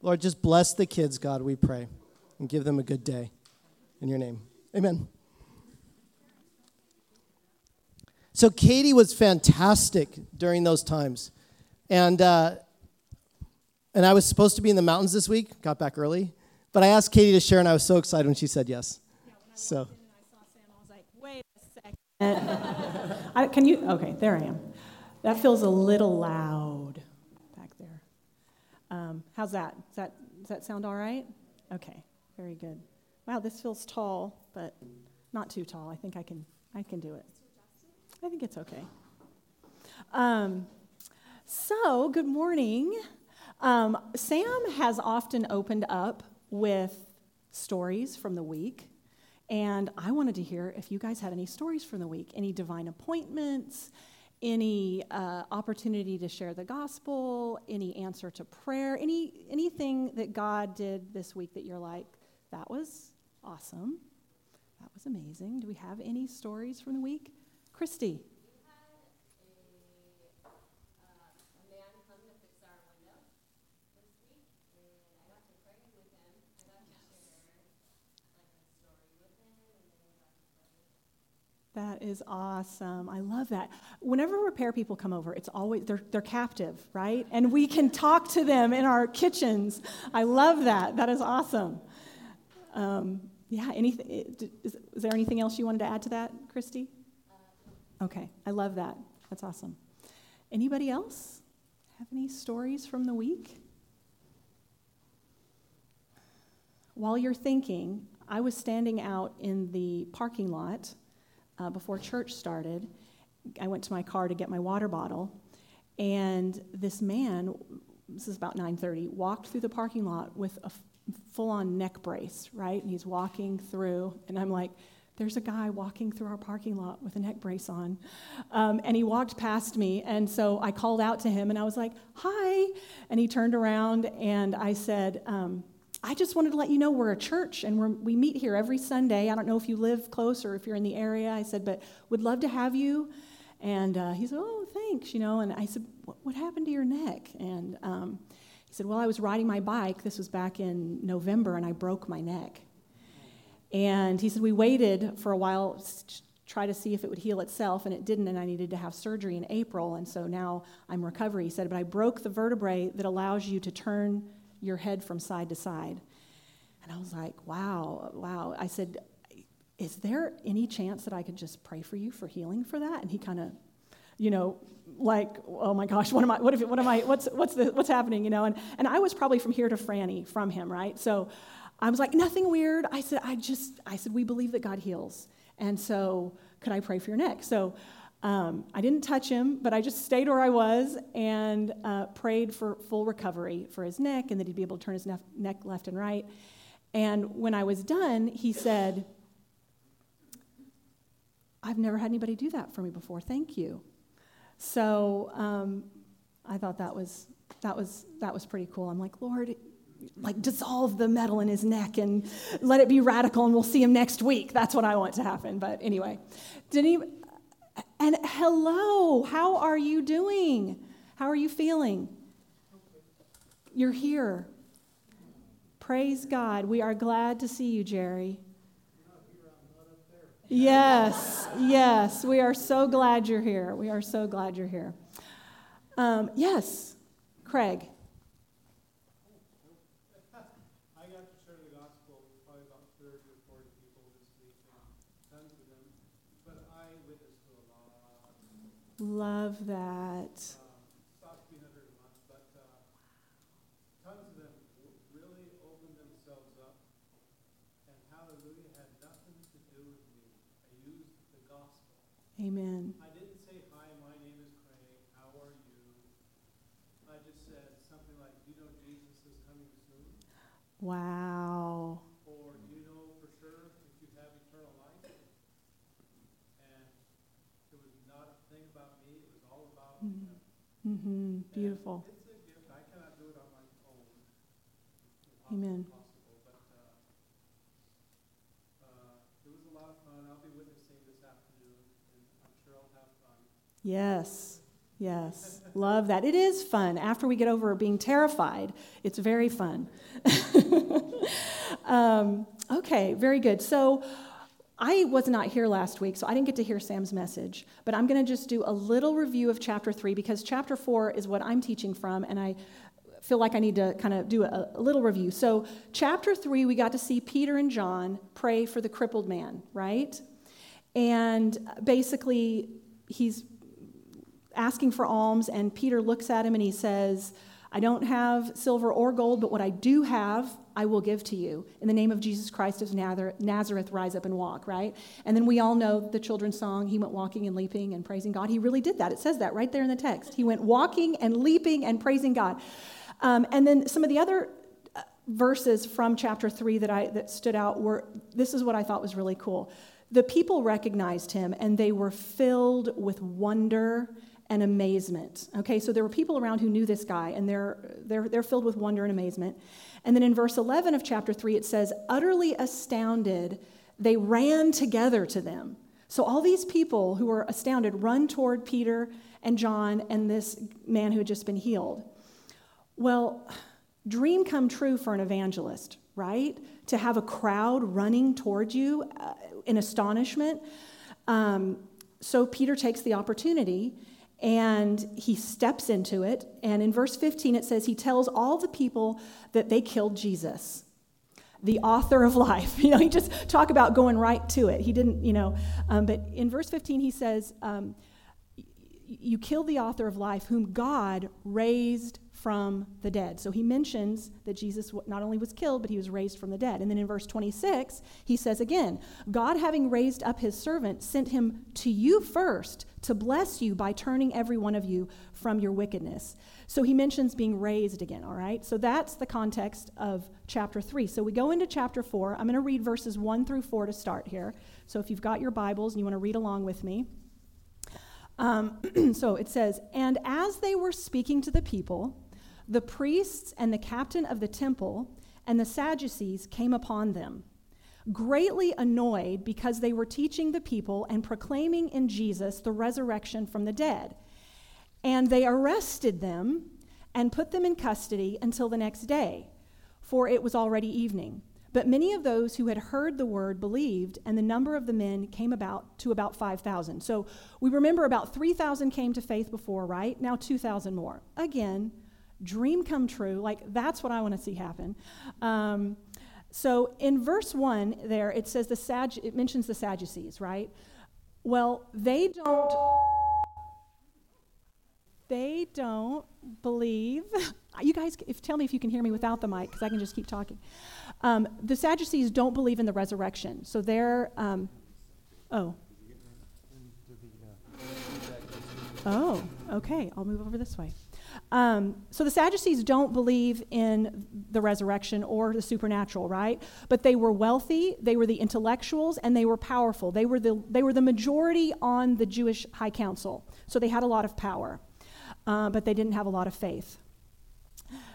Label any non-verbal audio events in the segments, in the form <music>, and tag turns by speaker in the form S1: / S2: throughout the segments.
S1: Lord, just bless the kids, God, we pray, and give them a good day. In your name. Amen. So Katie was fantastic during those times. And, uh, and I was supposed to be in the mountains this week, got back early. But I asked Katie to share, and I was so excited when she said yes. Yeah, so. <laughs>
S2: I, can you? Okay, there I am. That feels a little loud. Um, how's that? Does, that? does that sound all right? Okay, very good. Wow, this feels tall, but not too tall. I think I can, I can do it. I think it's okay. Um, so, good morning. Um, Sam has often opened up with stories from the week, and I wanted to hear if you guys had any stories from the week, any divine appointments, any uh, opportunity to share the gospel, any answer to prayer, any anything that God did this week that you're like, that was Awesome. That was amazing. Do we have any stories from the week? Christy. That is awesome. I love that. Whenever repair people come over, it's always they're they're captive, right? And we can talk to them in our kitchens. I love that. That is awesome. Um, yeah, anything, is, is, there anything else you wanted to add to that, Christy? Okay, I love that. That's awesome. Anybody else have any stories from the week? While you're thinking, I was standing out in the parking lot uh, before church started. I went to my car to get my water bottle, and this man, this is about 9:30, walked through the parking lot with a full on neck brace, right? And he's walking through, and I'm like, there's a guy walking through our parking lot with a neck brace on. Um, and he walked past me, and so I called out to him and I was like, Hi. And he turned around and I said, um, I just wanted to let you know we're a church and we meet here every Sunday. I don't know if you live close or if you're in the area. I said, but would love to have you. And uh, he said, Oh, thanks, you know. And I said, What happened to your neck? And um, he said, Well, I was riding my bike. This was back in November, and I broke my neck. And he said, We waited for a while to try to see if it would heal itself, and it didn't, and I needed to have surgery in April, and so now I'm recovery. He said, But I broke the vertebrae that allows you to turn your head from side to side. And I was like, Wow, wow. I said, Is there any chance that I could just pray for you for healing for that? And he kind of, you know, like, oh my gosh, <laughs> what am I, what, if, what am I, what's, what's, the, what's happening, you know? And, and I was probably from here to Franny from him, right? So I was like, nothing weird. I said, I just, I said, we believe that God heals. And so could I pray for your neck? So um, I didn't touch him, but I just stayed where I was and uh, prayed for full recovery for his neck and that he'd be able to turn his nef- neck left and right. And when I was done, he said, I've never had anybody do that for me before. Thank you. So um, I thought that was that was that was pretty cool. I'm like, Lord, like dissolve the metal in his neck and let it be radical, and we'll see him next week. That's what I want to happen. But anyway, did he? And hello, how are you doing? How are you feeling? You're here. Praise God. We are glad to see you, Jerry. Yes, yes. We are so glad you're here. We are so glad you're here. Um, yes, Craig.
S3: I got to share the gospel with probably about 30 or 40 people this week, tons of them, but I witnessed to a lot.
S2: Love that. Amen.
S3: I didn't say, Hi, my name is Craig. How are you? I just said something like, you know Jesus is coming soon?
S2: Wow.
S3: Or do you know for sure if you have eternal life? And it was not a thing about me, it was all about mm-hmm. him.
S2: Mm-hmm. Beautiful.
S3: And it's a gift. I cannot do it on my own.
S2: Amen.
S3: Yes.
S2: Yes, love that. It is fun. After we get over being terrified, it's very fun. <laughs> um, okay, very good. So, I was not here last week, so I didn't get to hear Sam's message, but I'm going to just do a little review of chapter three because chapter four is what I'm teaching from, and I feel like I need to kind of do a, a, little review. So, chapter three, we got to see Peter and John pray for the crippled man, right? And basically, he's asking for alms, and Peter looks at him and he says, I don't have silver or gold, but what I do have, I will give to you. In the name of Jesus Christ of Nazareth, rise up and walk, right? And then we all know the children's song, He went walking and leaping and praising God. He really did that. It says that right there in the text. He went walking and leaping and praising God. Um, and then some of the other uh, verses from chapter 3 that, I, that stood out were this is what I thought was really cool. The people recognized him and they were filled with wonder and amazement. Okay, so there were people around who knew this guy, and they're, they're, they're filled with wonder and amazement. And then in verse 11 of chapter 3, it says, utterly astounded, they ran together to them. So all these people who were astounded run toward Peter and John and this man who had just been healed. Well, dream come true for an evangelist, right? To have a crowd running toward you uh, in astonishment. Um, so Peter takes the opportunity and he steps into it. And in verse 15, it says, He tells all the people that they killed Jesus, the author of <laughs> life. You know, he just talk about going right to it. He didn't, you know, um, but in verse 15, he says, um, You killed the author of life, whom God raised from the dead. So he mentions that Jesus not only was killed, but he was raised from the dead. And then in verse 26, he says again, God, having raised up his servant, sent him to you first to bless you by turning every one of you from your wickedness. So he mentions being raised again, all right? So that's the context of chapter 3. So we go into chapter 4. I'm going to read verses 1 through 4 to start here. So if you've got your Bibles and you want to read along with me. Um, <clears throat> so it says, And as they were speaking to the people, the priests and the captain of the temple and the Sadducees came upon them, greatly annoyed because they were teaching the people and proclaiming in Jesus the resurrection from the dead. And they arrested them and put them in custody until the next day, for it was already evening. But many of those who had heard the word believed, and the number of the men came about to about 5,000. So we remember about 3,000 came to faith before, right? Now 2,000 more. Again, dream come true. Like, that's what I want to see happen. Um, so in verse 1 there, it says the Sag- it mentions the Sadducees, right? Well, they don't they don't believe <laughs> you guys if, tell me if you can hear me without the mic because i can just keep talking um, the sadducees don't believe in the resurrection so they're um, oh oh okay i'll move over this way um, so the Sadducees don't believe in the resurrection or the supernatural, right? But they were wealthy, they were the intellectuals, and they were powerful. They were the, they were the majority on the Jewish high council. So they had a lot of power, uh, but they didn't have a lot of faith.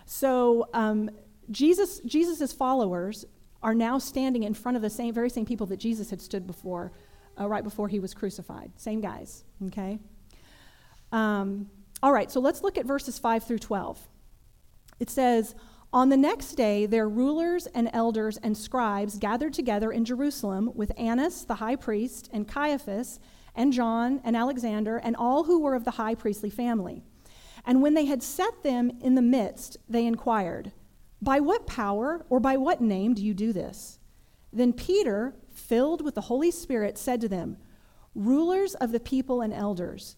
S2: So um, Jesus, Jesus's followers are now standing in front of the same, very same people that Jesus had stood before, uh, right before he was crucified. Same guys, okay? Um, all right, so let's look at verses 5 through 12. It says, On the next day, their rulers and elders and scribes gathered together in Jerusalem with Annas the high priest, and Caiaphas, and John, and Alexander, and all who were of the high priestly family. And when they had set them in the midst, they inquired, By what power or by what name do you do this? Then Peter, filled with the Holy Spirit, said to them, Rulers of the people and elders,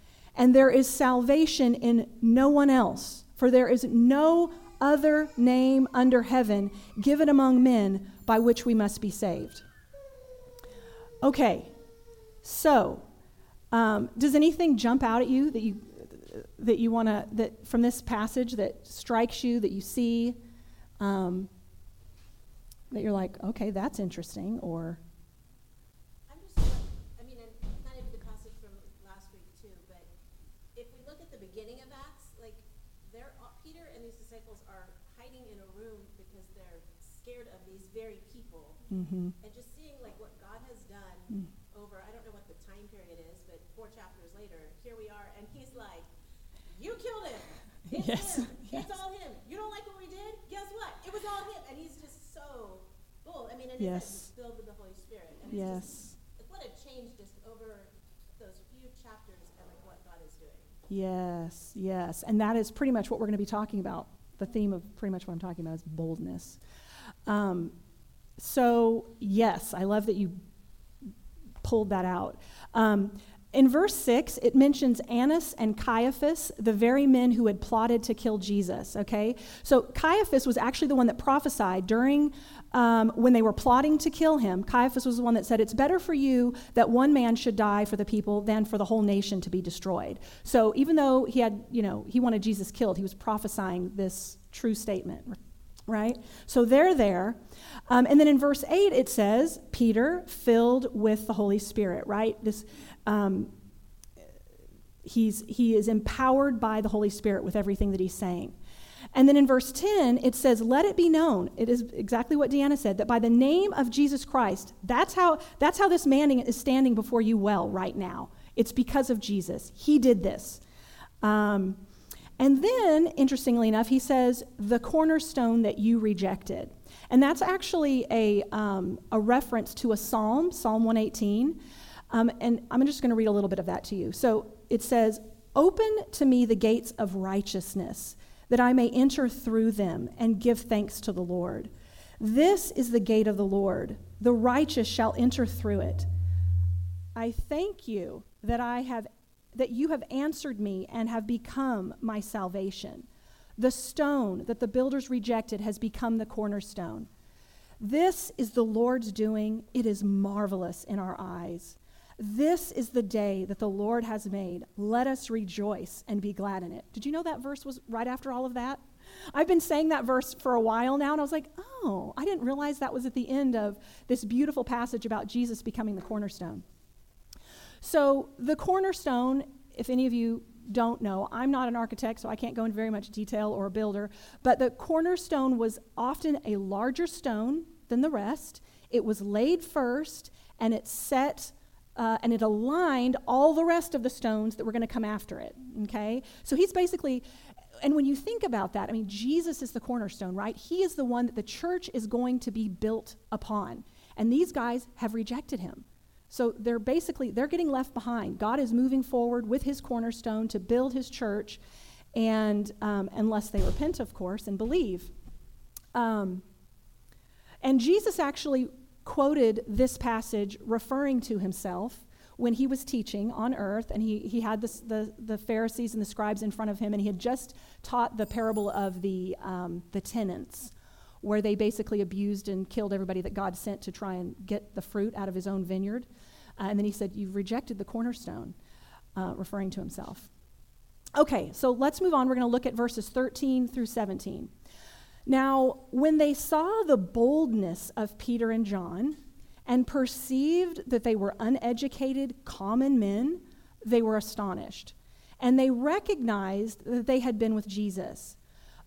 S2: And there is salvation in no one else, for there is no other name under heaven given among men by which we must be saved. Okay, so um, does anything jump out at you that you that you want to, that from this passage that strikes you, that you see, um, that you're like, okay, that's interesting, or
S4: I'm just, I mean, and kind of the passage from last week too, but if we look at the beginning of Acts, like, they're, all- Peter and these disciples are hiding in a room because they're scared of these very people.
S2: Mm-hmm,
S4: And just seeing like what God has done over, I don't know what the time period is, but four chapters later, here we are, and he's like, you killed him. <laughs> It's
S2: Yes,
S4: him. <laughs>
S2: yes.
S4: It's all him. You don't like what we did? Guess what? It was all him. And he's just so bold. I mean, and
S2: Yes.
S4: he's filled with the Holy Spirit. And it's just,
S2: yes,
S4: like, what a change just over those few chapters and like what God is doing.
S2: yes, yes. And that is pretty much what we're going to be talking about. The theme of pretty much what I'm talking about is boldness. Um, so, yes, I love that you pulled that out. Um, in verse 6, it mentions Annas and Caiaphas, the very men who had plotted to kill Jesus, okay? So Caiaphas was actually the one that prophesied during um, when they were plotting to kill him. Caiaphas was the one that said, It's better for you that one man should die for the people than for the whole nation to be destroyed. So even though he had, you know, he wanted Jesus killed, he was prophesying this true statement, right? So they're there. Um, and then in verse 8, it says, Peter filled with the Holy Spirit, right? This, um, he's, he is empowered by the Holy Spirit with everything that he's saying. And then in verse 10, it says, Let it be known. It is exactly what Deanna said, that by the name of Jesus Christ, that's how, that's how this man is standing before you well right now. It's because of Jesus. He did this. Um, and then, interestingly enough, he says, the cornerstone that you rejected. And that's actually a, um, a reference to a psalm, Psalm 118. Um, and I'm just going to read a little bit of that to you. So it says, Open to me the gates of righteousness, that I may enter through them and give thanks to the Lord. This is the gate of the Lord. The righteous shall enter through it. I thank you that I have that you have answered me and have become my salvation. The stone that the builders rejected has become the cornerstone. This is the Lord's doing. It is marvelous in our eyes. This is the day that the Lord has made. Let us rejoice and be glad in it. Did you know that verse was right after all of that? I've been saying that verse for a while now, and I was like, oh, I didn't realize that was at the end of this beautiful passage about Jesus becoming the cornerstone. So, the cornerstone, if any of you don't know, I'm not an architect, so I can't go into very much detail or a builder, but the cornerstone was often a larger stone than the rest. It was laid first, and it set uh, and it aligned all the rest of the stones that were going to come after it. Okay? So he's basically, and when you think about that, I mean, Jesus is the cornerstone, right? He is the one that the church is going to be built upon. And these guys have rejected him. So they're basically they're getting left behind. God is moving forward with His cornerstone to build His church, and um, unless they repent, of course, and believe. Um, and Jesus actually quoted this passage referring to himself when he was teaching on earth, and he, he had the, the Pharisees and the scribes in front of him, and he had just taught the parable of the, um, the tenants, where they basically abused and killed everybody that God sent to try and get the fruit out of his own vineyard. Uh, and then he said, You've rejected the cornerstone, uh, referring to himself. Okay, so let's move on. We're going to look at verses 13 through 17. Now, when they saw the boldness of Peter and John and perceived that they were uneducated, common men, they were astonished. And they recognized that they had been with Jesus.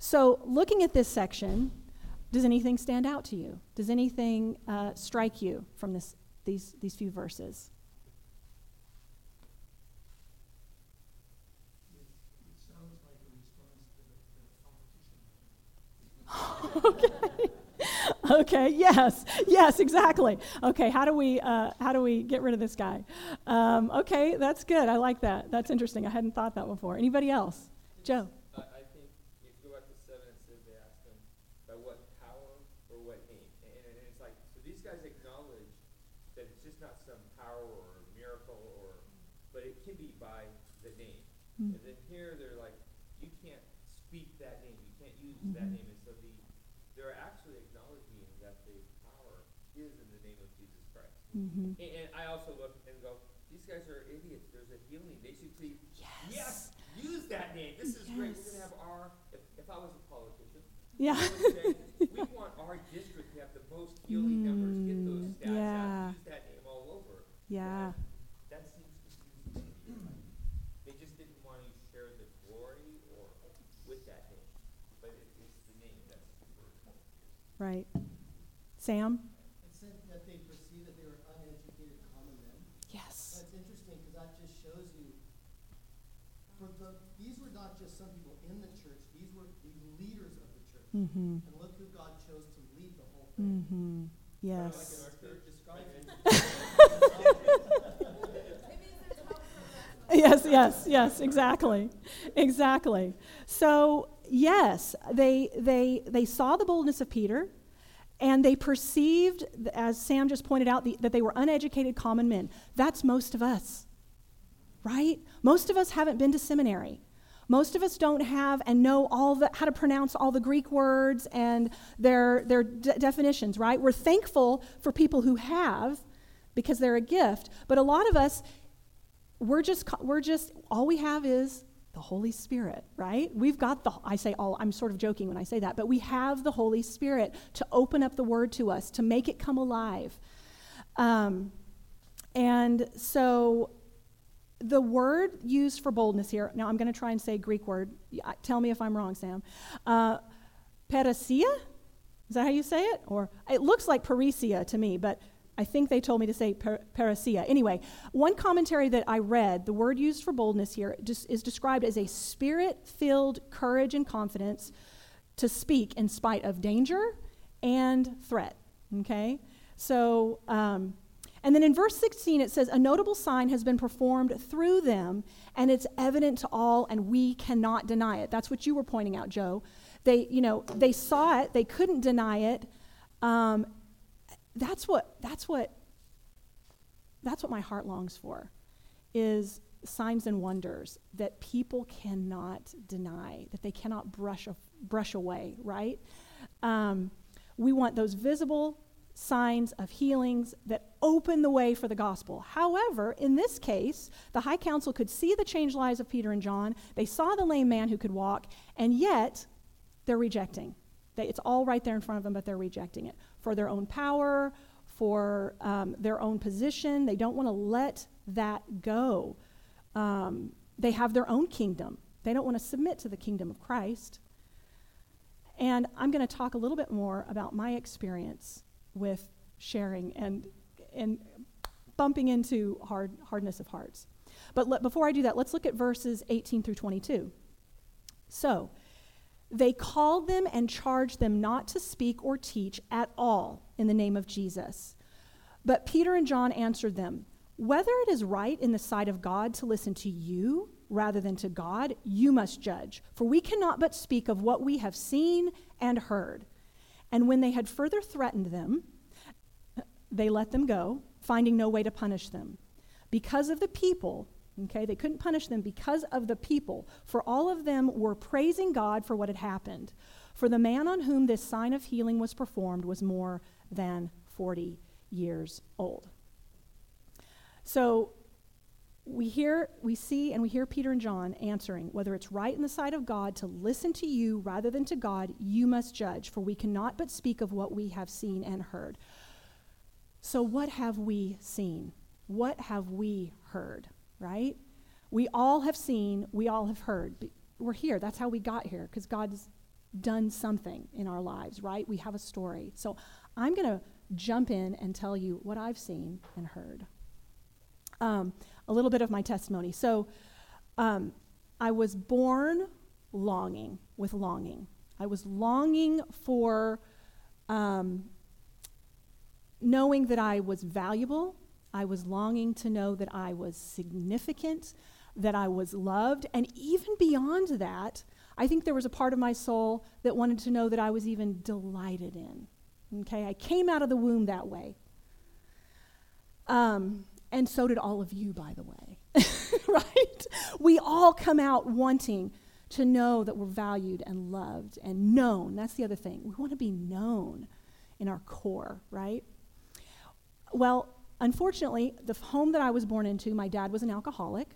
S2: So, looking at this section, does anything stand out to you? Does anything uh, strike you from this, these, these few verses? <laughs> okay. <laughs> okay. Yes. Yes. Exactly. Okay. How do we uh, how do we get rid of this guy? Um, okay. That's good. I like that. That's interesting. I hadn't thought that before. Anybody else? Joe.
S5: I, I think if you go back to seven, it says they asked him by what power or what name, and, and it's like so these guys acknowledge that it's just not some power or miracle or, but it can be by the name.
S2: Mm.
S5: And then here they're like, you can't speak that name, you can't use that
S2: Mhm.
S5: name, and so the they're actually acknowledging that the power is in the name of Jesus Christ.
S2: Mm-hmm.
S5: And, and I also look and go, these guys are idiots. There's a healing. They should see Yes, use that name. This is great. We're gonna have our. If, if I was
S2: Yeah.
S5: I would say we want our district to have the most healing numbers. Get those
S2: Mm,
S5: stats
S2: yeah.
S5: out. Use that name all over.
S2: Yeah.
S5: That seems confusing to me. They just didn't want to share the glory or with that name, but it, it's the name that's.
S2: Right. Sam?
S1: It said that they perceived that they were uneducated common men.
S2: Yes.
S1: That's interesting because that just shows you. For the, these were not just some people in the church; these were the leaders of the church.
S2: Mm-hmm.
S1: And look who God chose to lead the whole thing.
S2: Mm-hmm. Yes.
S5: Like <laughs> in our church,
S1: Describe
S5: Like,
S1: it.
S2: yes, yes, yes, exactly. Exactly. So, yes, they they they saw the boldness of Peter and they perceived as Sam just pointed out the, that they were uneducated common men. That's most of us. Right? Most of us haven't been to seminary. Most of us don't have and know all the how to pronounce all the Greek words and their their de- definitions, right? We're thankful for people who have because they're a gift, but a lot of us we're just we're just all we have is the Holy Spirit, right? We've got the I say all I'm sort of joking when I say that, but we have the Holy Spirit to open up the Word to us to make it come alive, um, and so the word used for boldness here. Now I'm going to try and say Greek word. Tell me if I'm wrong, Sam. Uh, Parousia? Is that how you say it? Or it looks like parisia to me, but I think they told me to say par- parousia. Anyway, one commentary that I read, the word used for boldness here is described as a spirit-filled courage and confidence to speak in spite of danger and threat. Okay, so. Um, and then in verse 16, it says, A notable sign has been performed through them, and it's evident to all, and we cannot deny it. That's what you were pointing out, Joe. They, you know, they saw it, they couldn't deny it. Um, that's what, that's what, that's what my heart longs for, is signs and wonders that people cannot deny, that they cannot brush, af- brush away, right? Um, we want those visible signs of healings that open the way for the gospel. However, in this case, the high council could see the changed lives of Peter and John. They saw the lame man who could walk, and yet they're rejecting. They, it's all right there in front of them, but they're rejecting it for their own power, for um, their own position. They don't want to let that go. Um, they have their own kingdom. They don't want to submit to the kingdom of Christ. And I'm going to talk a little bit more about my experience with sharing and, and bumping into hard, hardness of hearts. But let, before I do that, let's look at verses 18 through 22. So, they called them and charged them not to speak or teach at all in the name of Jesus. But Peter and John answered them, Whether it is right in the sight of God to listen to you rather than to God, you must judge. For we cannot but speak of what we have seen and heard. And when they had further threatened them, they let them go, finding no way to punish them. Because of the people, okay, they couldn't punish them because of the people, for all of them were praising God for what had happened. For the man on whom this sign of healing was performed was more than 40 years old. So we hear, we see, and we hear Peter and John answering whether it's right in the sight of God to listen to you rather than to God, you must judge, for we cannot but speak of what we have seen and heard. So, what have we seen? What have we heard, right? We all have seen, we all have heard. We're here. That's how we got here, because God's done something in our lives, right? We have a story. So, I'm going to jump in and tell you what I've seen and heard. Um, a little bit of my testimony. So, um, I was born longing, with longing. I was longing for um, knowing that I was valuable. I was longing to know that I was significant. that I was loved. And even beyond that, I think there was a part of my soul that wanted to know that I was even delighted in. Okay, I came out of the womb that way. Um, and so did all of you, by the way. <laughs> right? We all come out wanting to know that we're valued and loved and known. That's the other thing. We want to be known in our core, right? Well, unfortunately, the home that I was born into, my dad was an alcoholic,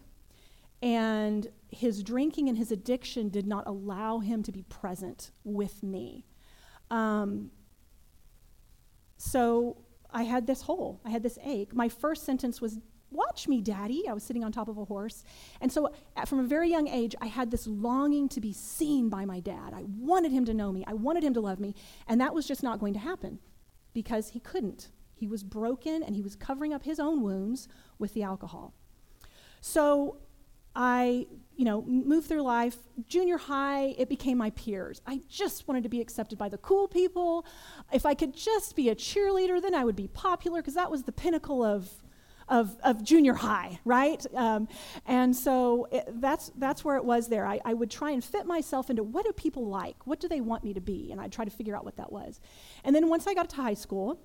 S2: and his drinking and his addiction did not allow him to be present with me. Um, so I had this hole, I had this ache. My first sentence was, Watch me, Daddy. I was sitting on top of a horse. And so, uh, from a very young age, I had this longing to be seen by my dad. I wanted him to know me, I wanted him to love me. And that was just not going to happen because he couldn't. He was broken and he was covering up his own wounds with the alcohol. So, I, you know, moved through life. Junior high, it became my peers. I just wanted to be accepted by the cool people. If I could just be a cheerleader, then I would be popular because that was the pinnacle of, of, of junior high, right? Um, and so it, that's, that's where it was there. I, I would try and fit myself into what do people like? What do they want me to be? And I'd try to figure out what that was. And then once I got to high school,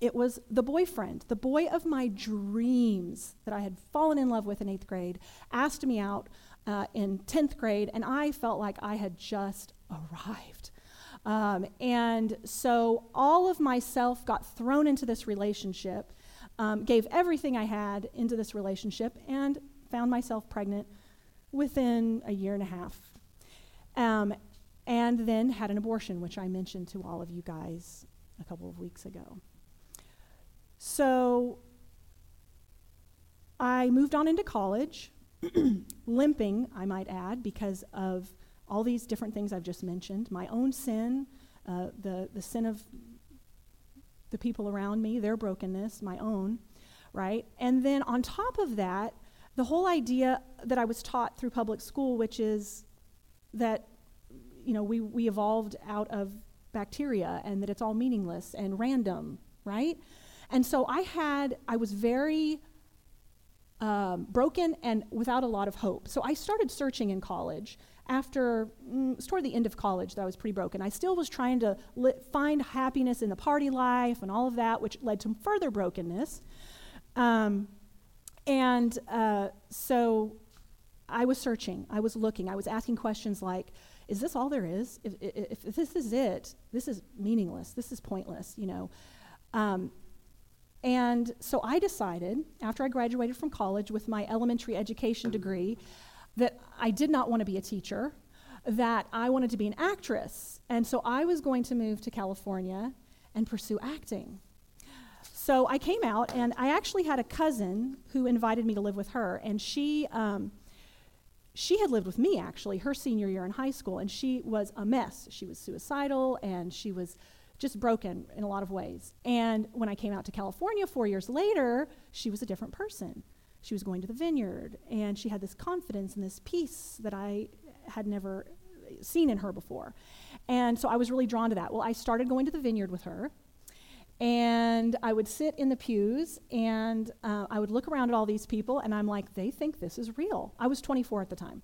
S2: it was the boyfriend, the boy of my dreams that I had fallen in love with in eighth grade, asked me out uh, in 10th grade, and I felt like I had just arrived. Um, and so all of myself got thrown into this relationship, um, gave everything I had into this relationship, and found myself pregnant within a year and a half. Um, and then had an abortion, which I mentioned to all of you guys a couple of weeks ago. So I moved on into college, <clears throat> limping, I might add, because of all these different things I've just mentioned my own sin, uh, the, the sin of the people around me, their brokenness, my own, right? And then on top of that, the whole idea that I was taught through public school, which is that, you know, we, we evolved out of bacteria and that it's all meaningless and random, right? And so I had, I was very um, broken and without a lot of hope. So I started searching in college. After, mm, toward the end of college, that I was pretty broken. I still was trying to li- find happiness in the party life and all of that, which led to further brokenness. Um, and uh, so I was searching, I was looking, I was asking questions like, is this all there is? If, if, if this is it, this is meaningless, this is pointless, you know. Um, and so I decided, after I graduated from college with my elementary education degree, that I did not want to be a teacher, that I wanted to be an actress. And so I was going to move to California and pursue acting. So I came out, and I actually had a cousin who invited me to live with her, and she. Um, she had lived with me actually her senior year in high school, and she was a mess. She was suicidal and she was just broken in a lot of ways. And when I came out to California four years later, she was a different person. She was going to the vineyard, and she had this confidence and this peace that I had never seen in her before. And so I was really drawn to that. Well, I started going to the vineyard with her, and I would sit in the pews and uh, I would look around at all these people, and I'm like, they think this is real. I was 24 at the time.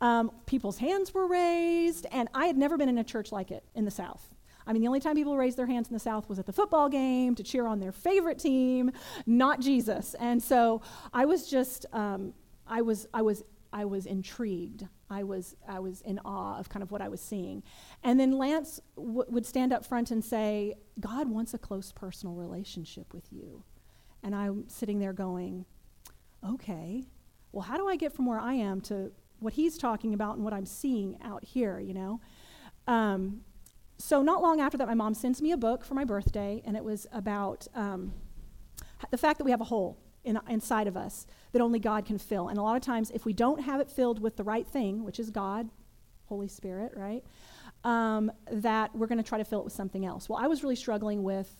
S2: Um, people's hands were raised, and I had never been in a church like it in the South. I mean, the only time people raised their hands in the South was at the football game to cheer on their favorite team, not Jesus. And so I was just, um, I was, I was, I was intrigued. I was, I was in awe of kind of what I was seeing. And then Lance w- would stand up front and say, God wants a close personal relationship with you. And I'm sitting there going, okay, well, how do I get from where I am to what he's talking about and what I'm seeing out here, you know? Um, so not long after that, my mom sends me a book for my birthday, and it was about um, the fact that we have a hole in, inside of us that only God can fill. And a lot of times, if we don't have it filled with the right thing, which is God, Holy Spirit, right, um, that we're going to try to fill it with something else. Well, I was really struggling with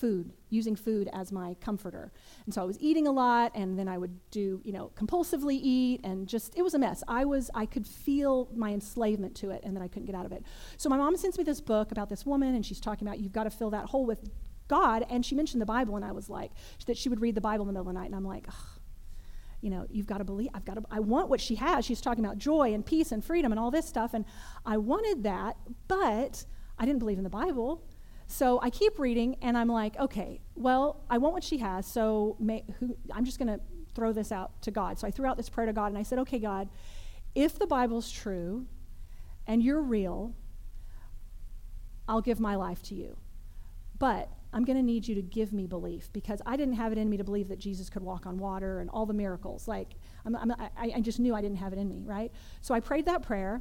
S2: food, using food as my comforter. And so I was eating a lot and then I would do, you know, compulsively eat and just it was a mess. I was I could feel my enslavement to it and then I couldn't get out of it. So my mom sends me this book about this woman and she's talking about you've got to fill that hole with God and she mentioned the Bible and I was like that she would read the Bible in the middle of the night and I'm like, you know, you've got to believe, I've got to, I want what she has. She's talking about joy and peace and freedom and all this stuff. And I wanted that, but I didn't believe in the Bible. So I keep reading and I'm like, okay, well, I want what she has. So may, who, I'm just going to throw this out to God. So I threw out this prayer to God and I said, okay, God, if the Bible's true and you're real, I'll give my life to you. But I'm going to need you to give me belief because I didn't have it in me to believe that Jesus could walk on water and all the miracles. Like, I'm, I'm, I, I just knew I didn't have it in me, right? So I prayed that prayer,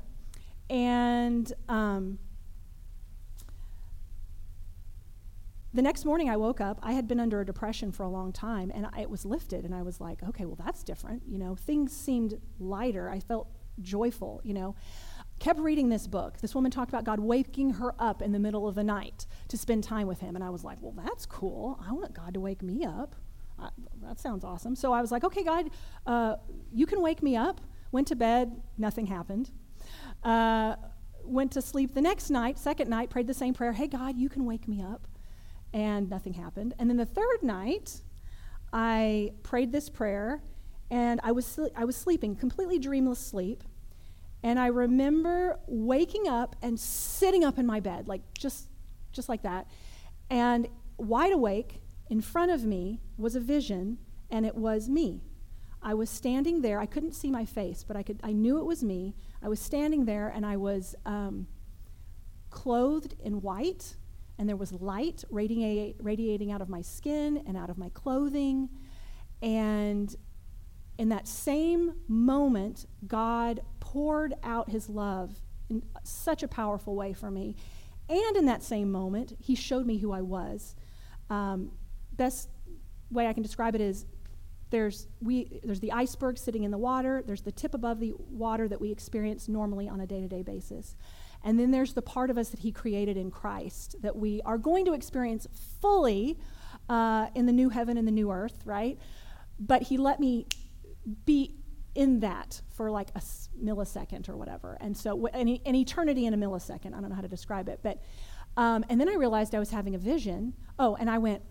S2: and um, the next morning I woke up. I had been under a depression for a long time, and I, it was lifted, and I was like, okay, well, that's different. You know, things seemed lighter. I felt joyful, you know kept reading this book. This woman talked about God waking her up in the middle of the night to spend time with Him. And I was like, well, that's cool. I want God to wake me up. I, that sounds awesome. So I was like, okay, God, uh, you can wake me up. Went to bed, nothing happened. Uh, went to sleep the next night, second night, prayed the same prayer Hey, God, you can wake me up. And nothing happened. And then the third night, I prayed this prayer, and I was, I was sleeping, completely dreamless sleep. And I remember waking up and sitting up in my bed, like just, just like that. And wide awake, in front of me was a vision, and it was me. I was standing there. I couldn't see my face, but I, could, I knew it was me. I was standing there, and I was um, clothed in white, and there was light radiating out of my skin and out of my clothing. And in that same moment, God poured out his love in such a powerful way for me. And in that same moment, he showed me who I was. Um, best way I can describe it is there's, we, there's the iceberg sitting in the water, there's the tip above the water that we experience normally on a day to day basis. And then there's the part of us that he created in Christ that we are going to experience fully uh, in the new heaven and the new earth, right? But he let me be in that for like a millisecond or whatever. And so, an, an eternity in a millisecond. I don't know how to describe it. But, um, and then I realized I was having a vision. Oh, and I went,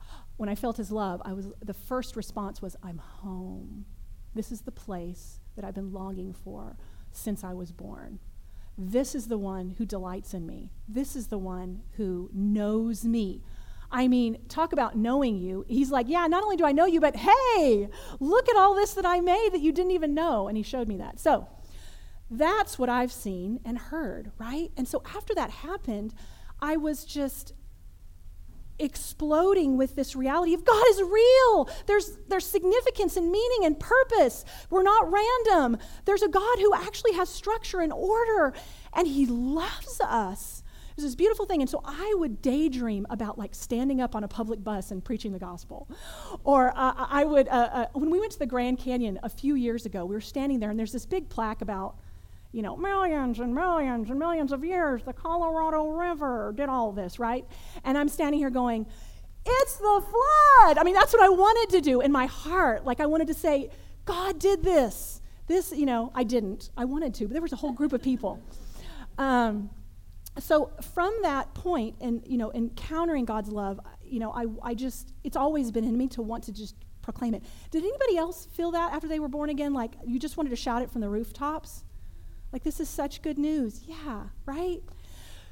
S2: <gasps> when I felt his love, I was, the first response was, I'm home. This is the place that I've been longing for since I was born. This is the one who delights in me. This is the one who knows me. I mean, talk about knowing you. He's like, Yeah, not only do I know you, but hey, look at all this that I made that you didn't even know. And he showed me that. So that's what I've seen and heard, right? And so after that happened, I was just exploding with this reality of God is real. There's, there's significance and meaning and purpose. We're not random. There's a God who actually has structure and order, and He loves us was this beautiful thing. And so I would daydream about like standing up on a public bus and preaching the gospel. Or uh, I would, uh, uh, when we went to the Grand Canyon a few years ago, we were standing there and there's this big plaque about, you know, millions and millions and millions of years, the Colorado River did all this, right? And I'm standing here going, it's the flood. I mean, that's what I wanted to do in my heart. Like, I wanted to say, God did this. This, you know, I didn't. I wanted to, but there was a whole group of people. Um, so from that point and you know encountering god's love you know I, I just it's always been in me to want to just proclaim it did anybody else feel that after they were born again like you just wanted to shout it from the rooftops like this is such good news. Yeah right?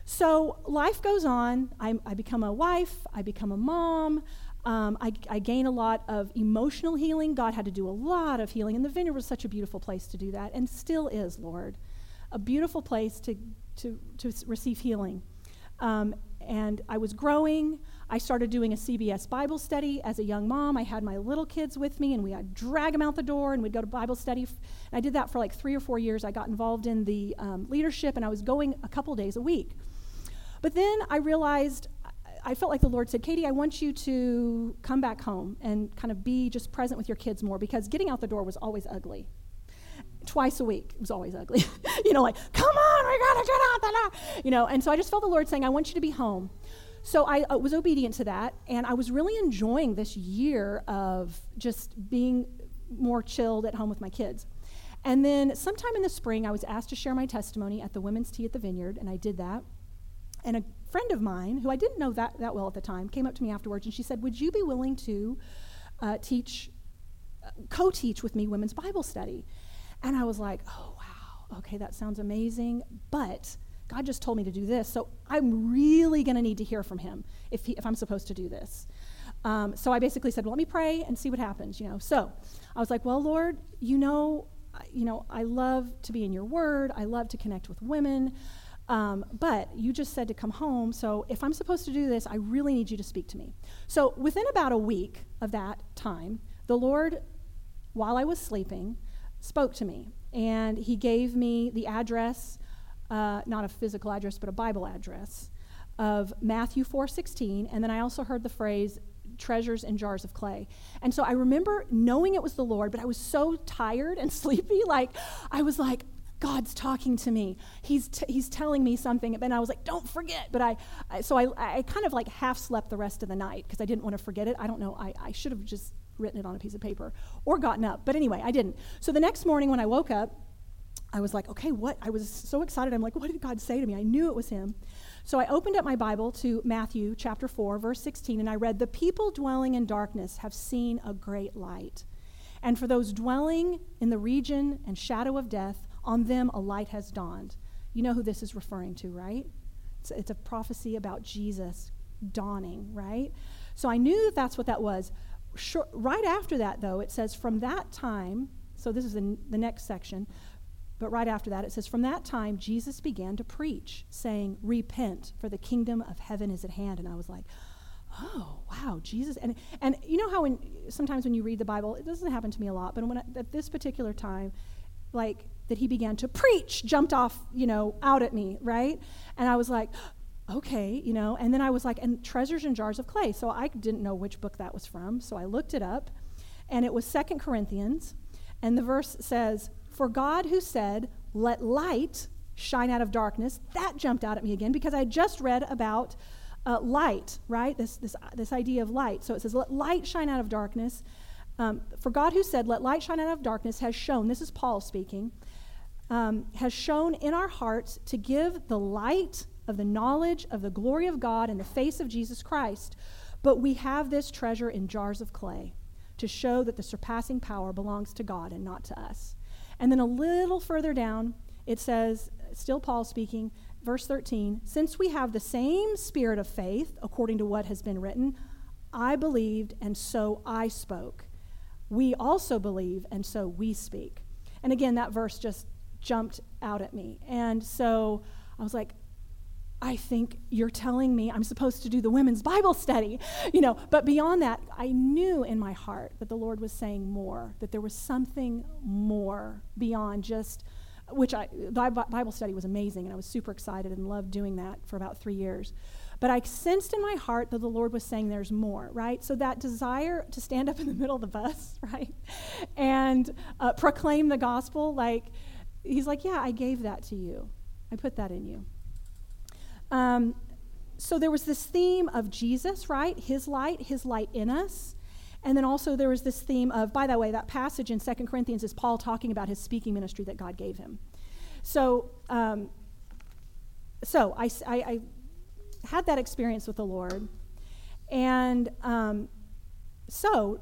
S2: So life goes on. I, I become a wife. I become a mom. Um, I, I gain a lot of emotional healing. God had to do a lot of healing and the vineyard was such a beautiful place to do that and still is lord. A beautiful place to to, to receive healing. Um, and I was growing. I started doing a CBS Bible study as a young mom. I had my little kids with me, and we would drag them out the door, and we'd go to Bible study. And I did that for like three or four years. I got involved in the um, leadership, and I was going a couple days a week. But then I realized I felt like the Lord said, Katie, I want you to come back home and kind of be just present with your kids more because getting out the door was always ugly twice a week. It was always ugly. <laughs> you know, like, come on, we gotta get out there. You know, and so I just felt the Lord saying, I want you to be home. So I uh, was obedient to that, and I was really enjoying this year of just being more chilled at home with my kids. And then sometime in the spring, I was asked to share my testimony at the women's tea at the vineyard, and I did that. And a friend of mine, who I didn't know that, that well at the time, came up to me afterwards and she said, Would you be willing to uh, teach co teach with me women's Bible study. And I was like, oh, wow, okay, that sounds amazing. But God just told me to do this. So I'm really going to need to hear from him if, he, if I'm supposed to do this. Um, so I basically said, well, let me pray and see what happens, you know. So I was like, well, Lord, you know, you know, I love to be in your word. I love to connect with women. Um, but you just said to come home. So if I'm supposed to do this, I really need you to speak to me. So within about a week of that time, the Lord, while I was sleeping, spoke to me. And he gave me the address, uh, not a physical address, but a Bible address of Matthew 4:16. And then I also heard the phrase treasures in jars of clay. And so I remember knowing it was the Lord, but I was so tired and <laughs> sleepy. Like, I was like, God's talking to me. He's, t- he's telling me something. And I was like, don't forget. But I, I so I, I kind of like half slept the rest of the night because I didn't want to forget it. I don't know. I, I should have just written it on a piece of paper or gotten up. But anyway, I didn't. So the next morning when I woke up, I was like, okay, what? I was so excited. I'm like, what did God say to me? I knew it was Him. So I opened up my Bible to Matthew chapter 4, verse 16, and I read, The people dwelling in darkness have seen a great light. And for those dwelling in the region and shadow of death, on them a light has dawned. You know who this is referring to, right? It's, it's a prophecy about Jesus dawning, right? So I knew that that's what that was. Right after that, though, it says, From that time, so this is the next section, but right after that, it says, From that time, Jesus began to preach, saying, Repent, for the kingdom of heaven is at hand. And I was like, Oh, wow, Jesus. And, and you know how when, sometimes when you read the Bible, it doesn't happen to me a lot, but when, at this particular time, like that he began to preach jumped off, you know, out at me, right? And I was like, okay, you know, and then I was like, and treasures in jars of clay. So I didn't know which book that was from. So I looked it up, and it was Second Corinthians. And the verse says, for God who said, Let light shine out of darkness, that jumped out at me again because I just read about uh, light, right? This, this, this idea of light. So it says, Let light shine out of darkness. Um, for God who said, Let light shine out of darkness, has shown, this is Paul speaking, um, has shown in our hearts to give the light of the knowledge of the glory of God in the face of Jesus Christ. But we have this treasure in jars of clay to show that the surpassing power belongs to God and not to us. And then a little further down, it says, still Paul speaking, verse 13, since we have the same spirit of faith, according to what has been written, I believed and so I spoke. We also believe and so we speak. And again, that verse just jumped out at me. And so I was like, I think you're telling me I'm supposed to do the women's Bible study, you know. But beyond that, I knew in my heart that the Lord was saying more, that there was something more beyond just, which I, Bible study was amazing, and I was super excited and loved doing that for about three years. But I sensed in my heart that the Lord was saying there's more, right? So that desire to stand up in the middle of the bus, <laughs> right, and uh, proclaim the gospel, like, He's like, yeah, I gave that to you. I put that in you. Um, so there was this theme of Jesus, right? His light, his light in us. And then also there was this theme of, by the way, that passage in Second Corinthians is Paul talking about his speaking ministry that God gave him. So, um, so I, I, I, had that experience with the Lord. And um, so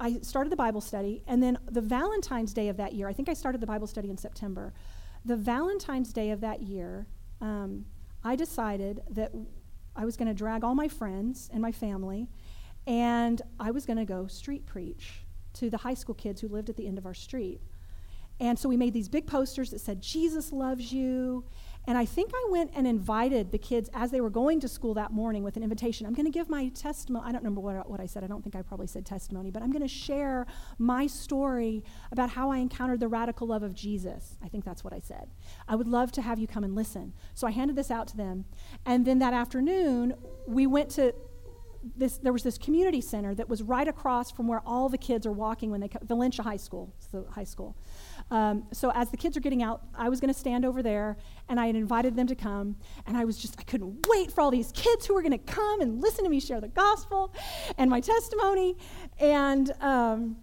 S2: I started the Bible study. And then the Valentine's Day of that year, I think I started the Bible study in September. The Valentine's Day of that year, um, I decided that I was going to drag all my friends and my family, and I was going to go street preach to the high school kids who lived at the end of our street. And so we made these big posters that said, Jesus loves you, and I think I went and invited the kids as they were going to school that morning with an invitation. I'm going to give my testimony. I don't remember what, what I said. I don't think I probably said testimony, but I'm going to share my story about how I encountered the radical love of Jesus. I think that's what I said. I would love to have you come and listen. So I handed this out to them. And then that afternoon, we went to this, there was this community center that was right across from where all the kids are walking when they come, Valencia High School, the high school. Um, so as the kids are getting out, I was going to stand over there, and I had invited them to come, and I was just, I couldn't wait for all these kids who were going to come and listen to me share the gospel and my testimony. And, um,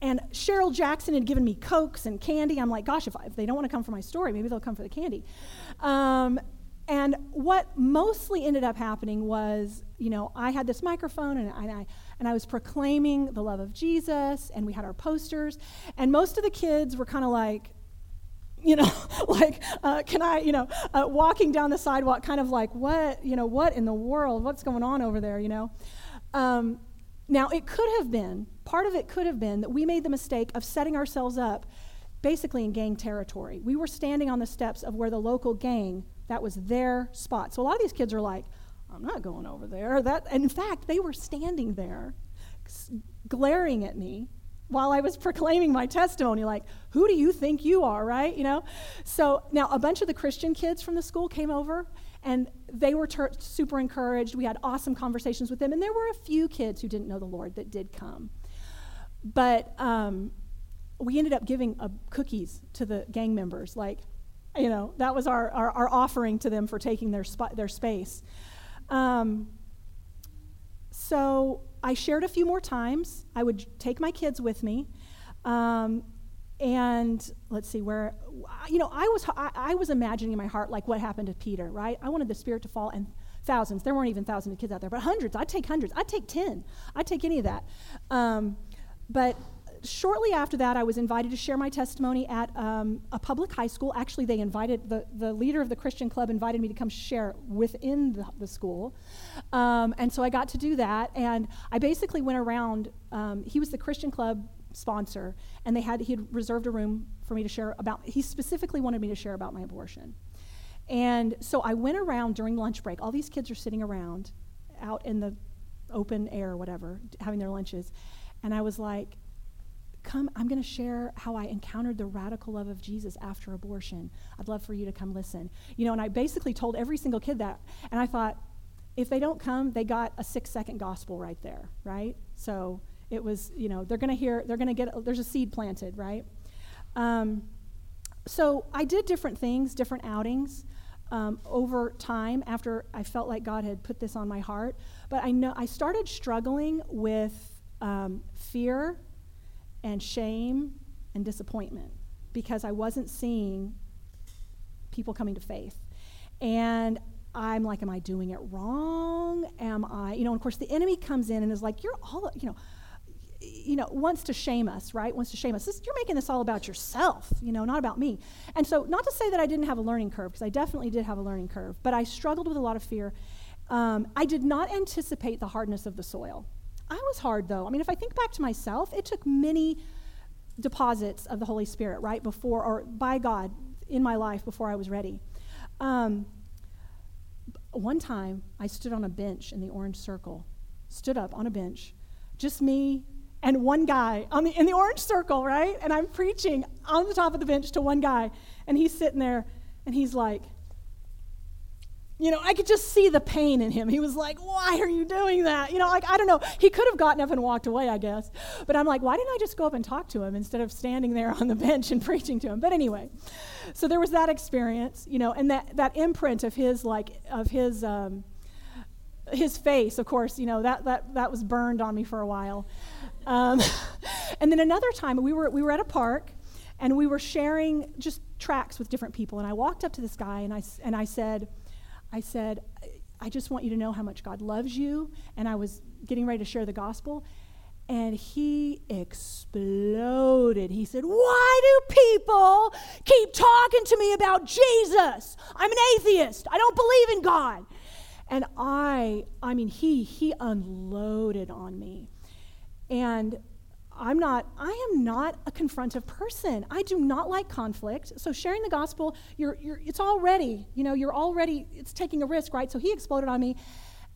S2: and Cheryl Jackson had given me Cokes and candy. I'm like, gosh, if, I, if they don't want to come for my story, maybe they'll come for the candy. Um, And what mostly ended up happening was, you know, I had this microphone and, and I and I was proclaiming the love of Jesus, and we had our posters, and most of the kids were kind of like, you know, <laughs> like, uh, can I, you know, uh, walking down the sidewalk, kind of like, what, you know, what in the world, what's going on over there, you know? Um, now, it could have been, part of it could have been that we made the mistake of setting ourselves up basically in gang territory. We were standing on the steps of where the local gang, that was their spot. So a lot of these kids are like, I'm not going over there. That, in fact, they were standing there glaring at me while I was <laughs> proclaiming my testimony, like, who do you think you are, right? You know? So now a bunch of the Christian kids from the school came over and they were ter- super encouraged. We had awesome conversations with them. And there were a few kids who didn't know the Lord that did come. But um, we ended up giving uh, cookies to the gang members. Like, you know, that was our, our, our offering to them for taking their, sp- their space. Um, so I shared a few more times. I would take my kids with me. Um, and let's see where you know i was I, I, was imagining in my heart like what happened to peter right? I wanted the spirit to fall and thousands there weren't even thousands of kids out there but hundreds. I'd take hundreds. I'd take 10 i'd take any of that. Um, but shortly after that, I was invited to share my testimony at um, a public high school. Actually, they invited, the, the leader of the Christian club invited me to come share within the, the school. Um, and so I got to do that. And I basically went around, um, he was the Christian club sponsor, and they had, he had reserved a room for me to share about, he specifically wanted me to share about my abortion. And so I went around during lunch break. All these kids are sitting around out in the open air or whatever, having their lunches. And I was like, come, I'm going to share how I encountered the radical love of Jesus after abortion. I'd love for you to come listen. You know, and I basically told every single kid that. And I thought, if they don't come, they got a six second gospel right there, right? So it was, you know, they're going to hear, they're going to get, there's a seed planted, right? Um, so I did different things, different outings. Um, over time after I felt like God had put this on my heart. But I know I started struggling with um, fear and shame and disappointment because I wasn't seeing people coming to faith. And I'm like, am I doing it wrong? Am I, you know, and of course the enemy comes in and is like, you're all, you know, you know, wants to shame us, right? Wants to shame us. This, you're making this all about yourself, you know, not about me. And so, not to say that I didn't have a learning curve, because I definitely did have a learning curve, but I struggled with a lot of fear. Um, I did not anticipate the hardness of the soil. I was hard though. I mean, if I think back to myself, it took many deposits of the Holy Spirit right before, or by God in my life before I was ready. Um, one time, I stood on a bench in the orange circle, stood up on a bench, just me and one guy on the, in the orange circle, right? And I'm preaching on the top of the bench to one guy, and he's sitting there, and he's like, you know, I could just see the pain in him. He was like, Why are you doing that? You know, like, I don't know. He could have gotten up and walked away, I guess. But I'm like, Why didn't I just go up and talk to him instead of standing there on the <laughs> bench and preaching to him? But anyway, so there was that experience, you know, and that, that imprint of his, like, of his, um, his face, of course, you know, that, that, that was burned on me for a while. Um, <laughs> and then another time, we were, we were at a park and we were sharing just tracts with different people. And I walked up to this guy and I, and I said, I said, I just want you to know how much God loves you. And I was getting ready to share the gospel. And he exploded. He said, Why do people keep talking to me about Jesus? I'm an atheist. I don't believe in God. And I, I mean, he, he unloaded on me. And I'm not, I am not a confrontive person. I do not like conflict. So sharing the gospel, you're, you're, it's already, you know, you're already, it's taking a risk, right? So he exploded on me.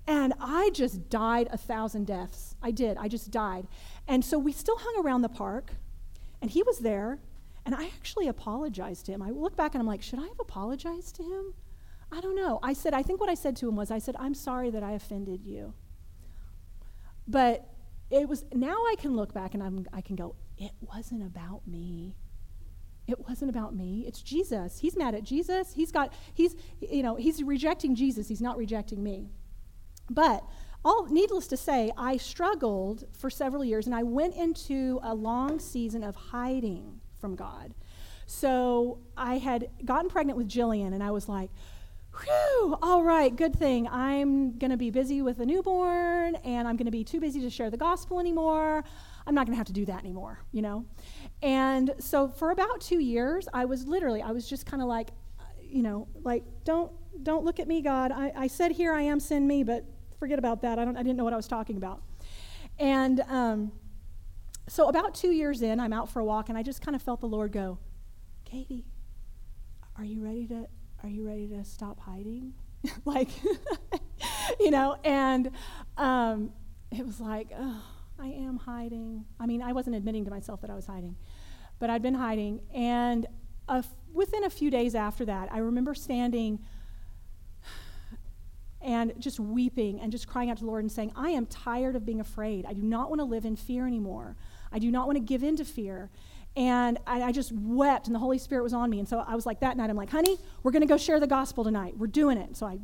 S2: And I just died a thousand deaths. I did. I just died. And so we still hung around the park, and he was there, and I actually apologized to him. I look back and I'm like, should I have apologized to him? I don't know. I said, I think what I said to him was, I said, I'm sorry that I offended you. But it was now I can look back and I'm, I can go, it wasn't about me. It wasn't about me. It's Jesus. He's mad at Jesus. He's got, he's, you know, he's rejecting Jesus. He's not rejecting me. But all needless to say, I struggled for several years and I went into a long season of hiding from God. So I had gotten pregnant with Jillian and I was like, Whew, all right, good thing. I'm going to be busy with a newborn and I'm going to be too busy to share the gospel anymore. I'm not going to have to do that anymore, you know? And so for about two years, I was literally, I was just kind of like, uh, you know, like, don't, don't look at me, God. I, I said, here I am, send me, but forget about that. I, don't, I didn't know what I was talking about. And um, so about two years in, I'm out for a walk and I just kind of felt the Lord go, Katie, are you ready to, are you ready to stop hiding? <laughs> like, <laughs> you know, and um, it was like, oh, I am hiding. I mean, I wasn't admitting to myself that I was hiding, but I'd been hiding. And within a few days after that, I remember standing <sighs> and just weeping and just crying out to the Lord and saying, I am tired of being afraid. I do not want to live in fear anymore. I do not want to give in to fear. And I, I, just wept, and the Holy Spirit was on me. And so I was like, that night, I'm like, honey, we're going to go share the gospel tonight. We're doing it. So I,